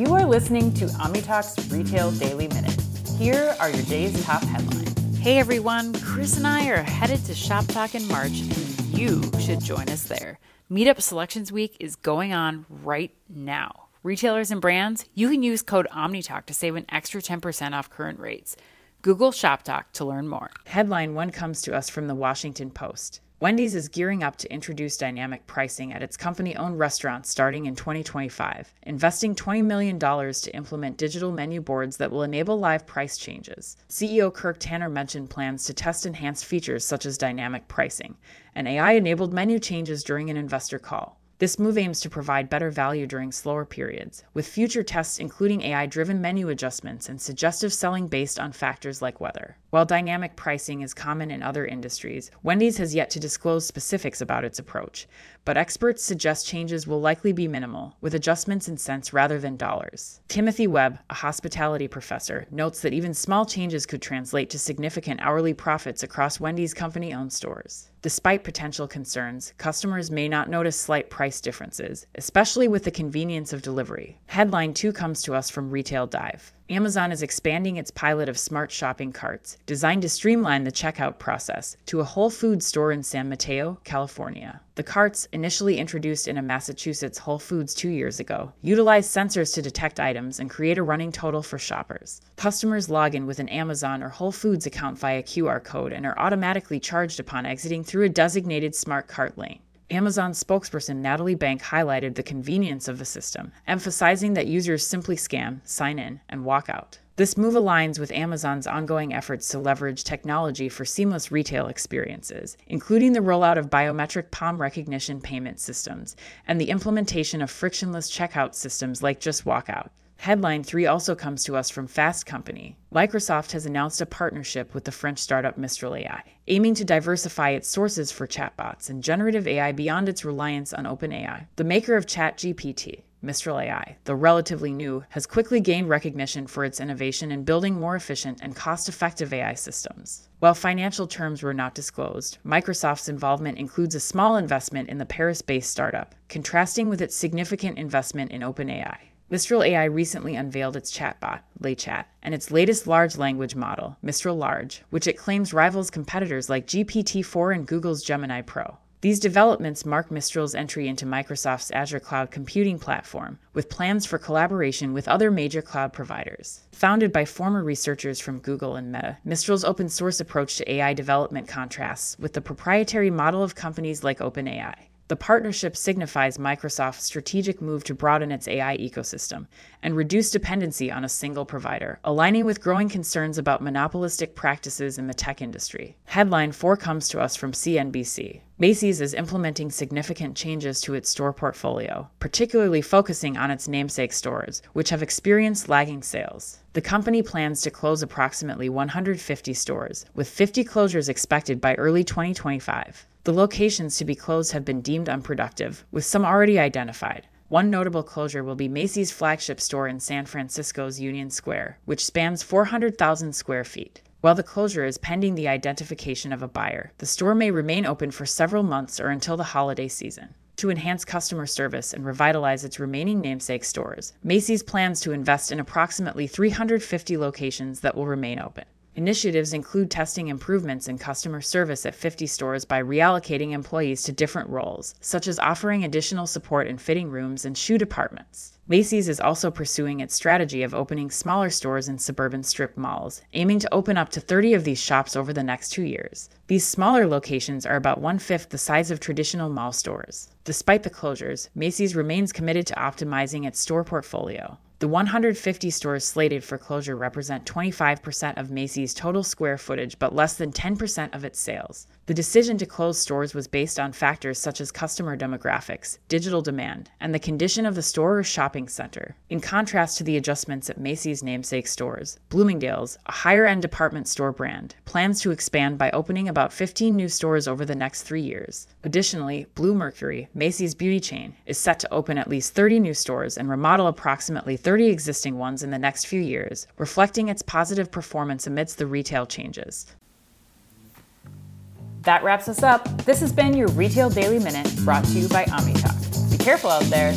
You are listening to OmniTalk's Retail Daily Minute. Here are your day's top headlines. Hey everyone, Chris and I are headed to Shop Talk in March, and you should join us there. Meetup Selections Week is going on right now. Retailers and brands, you can use code OmniTalk to save an extra 10% off current rates. Google Shop Talk to learn more. Headline one comes to us from the Washington Post. Wendy's is gearing up to introduce dynamic pricing at its company owned restaurants starting in 2025, investing $20 million to implement digital menu boards that will enable live price changes. CEO Kirk Tanner mentioned plans to test enhanced features such as dynamic pricing and AI enabled menu changes during an investor call. This move aims to provide better value during slower periods, with future tests including AI driven menu adjustments and suggestive selling based on factors like weather. While dynamic pricing is common in other industries, Wendy's has yet to disclose specifics about its approach, but experts suggest changes will likely be minimal, with adjustments in cents rather than dollars. Timothy Webb, a hospitality professor, notes that even small changes could translate to significant hourly profits across Wendy's company owned stores. Despite potential concerns, customers may not notice slight price differences, especially with the convenience of delivery. Headline 2 comes to us from Retail Dive. Amazon is expanding its pilot of smart shopping carts, designed to streamline the checkout process, to a Whole Foods store in San Mateo, California. The carts, initially introduced in a Massachusetts Whole Foods two years ago, utilize sensors to detect items and create a running total for shoppers. Customers log in with an Amazon or Whole Foods account via QR code and are automatically charged upon exiting through a designated smart cart lane. Amazon spokesperson Natalie Bank highlighted the convenience of the system, emphasizing that users simply scan, sign in, and walk out. This move aligns with Amazon's ongoing efforts to leverage technology for seamless retail experiences, including the rollout of biometric palm recognition payment systems and the implementation of frictionless checkout systems like Just Walk Out. Headline 3 also comes to us from Fast Company. Microsoft has announced a partnership with the French startup Mistral AI, aiming to diversify its sources for chatbots and generative AI beyond its reliance on OpenAI. The maker of ChatGPT, Mistral AI, though relatively new, has quickly gained recognition for its innovation in building more efficient and cost effective AI systems. While financial terms were not disclosed, Microsoft's involvement includes a small investment in the Paris based startup, contrasting with its significant investment in OpenAI. Mistral AI recently unveiled its chatbot, LeChat, and its latest large language model, Mistral Large, which it claims rivals competitors like GPT 4 and Google's Gemini Pro. These developments mark Mistral's entry into Microsoft's Azure cloud computing platform, with plans for collaboration with other major cloud providers. Founded by former researchers from Google and Meta, Mistral's open source approach to AI development contrasts with the proprietary model of companies like OpenAI. The partnership signifies Microsoft's strategic move to broaden its AI ecosystem and reduce dependency on a single provider, aligning with growing concerns about monopolistic practices in the tech industry. Headline 4 comes to us from CNBC. Macy's is implementing significant changes to its store portfolio, particularly focusing on its namesake stores, which have experienced lagging sales. The company plans to close approximately 150 stores, with 50 closures expected by early 2025. The locations to be closed have been deemed unproductive, with some already identified. One notable closure will be Macy's flagship store in San Francisco's Union Square, which spans 400,000 square feet. While the closure is pending the identification of a buyer, the store may remain open for several months or until the holiday season. To enhance customer service and revitalize its remaining namesake stores, Macy's plans to invest in approximately 350 locations that will remain open. Initiatives include testing improvements in customer service at 50 stores by reallocating employees to different roles, such as offering additional support in fitting rooms and shoe departments. Macy's is also pursuing its strategy of opening smaller stores in suburban strip malls, aiming to open up to 30 of these shops over the next two years. These smaller locations are about one fifth the size of traditional mall stores. Despite the closures, Macy's remains committed to optimizing its store portfolio. The 150 stores slated for closure represent 25% of Macy's total square footage, but less than 10% of its sales. The decision to close stores was based on factors such as customer demographics, digital demand, and the condition of the store or shopping center. In contrast to the adjustments at Macy's namesake stores, Bloomingdale's, a higher end department store brand, plans to expand by opening about 15 new stores over the next three years. Additionally, Blue Mercury, Macy's beauty chain, is set to open at least 30 new stores and remodel approximately 30 existing ones in the next few years, reflecting its positive performance amidst the retail changes. That wraps us up. This has been your Retail Daily Minute brought to you by OmniTalk. Be careful out there.